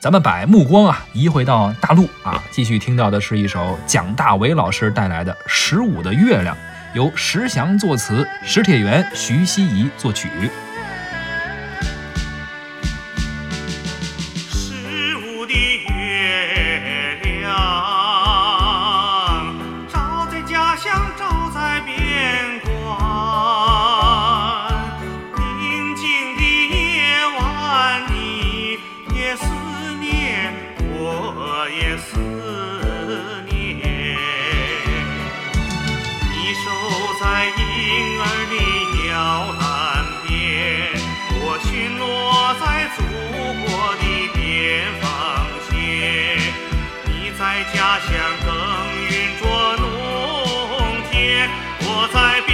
咱们把目光啊移回到大陆啊，继续听到的是一首蒋大为老师带来的《十五的月亮》，由石祥作词，石铁元、徐熙怡作曲。念，我也思念。你守在婴儿的摇篮边，我巡逻在祖国的边防线。你在家乡耕耘着农田，我在边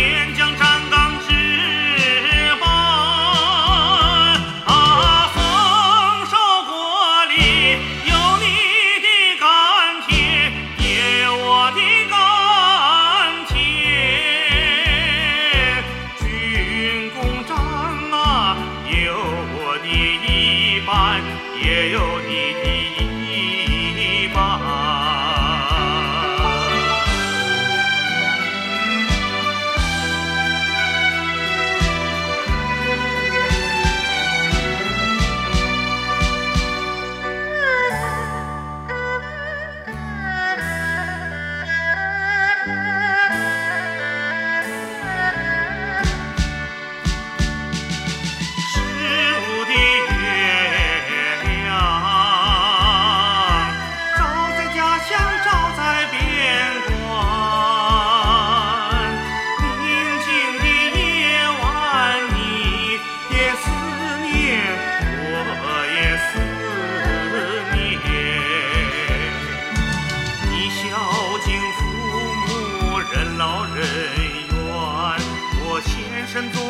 家よに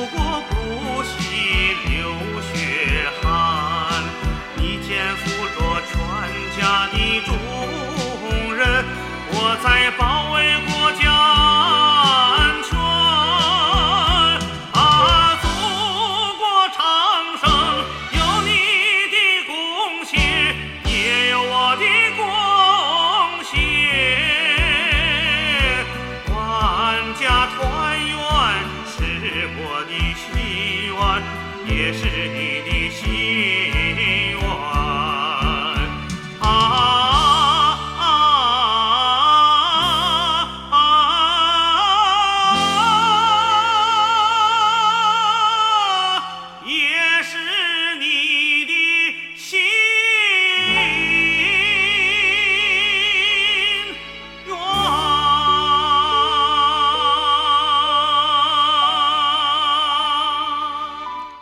献身祖国，不惜流血汗。你肩负着全家的重任，我在保卫也是你的心。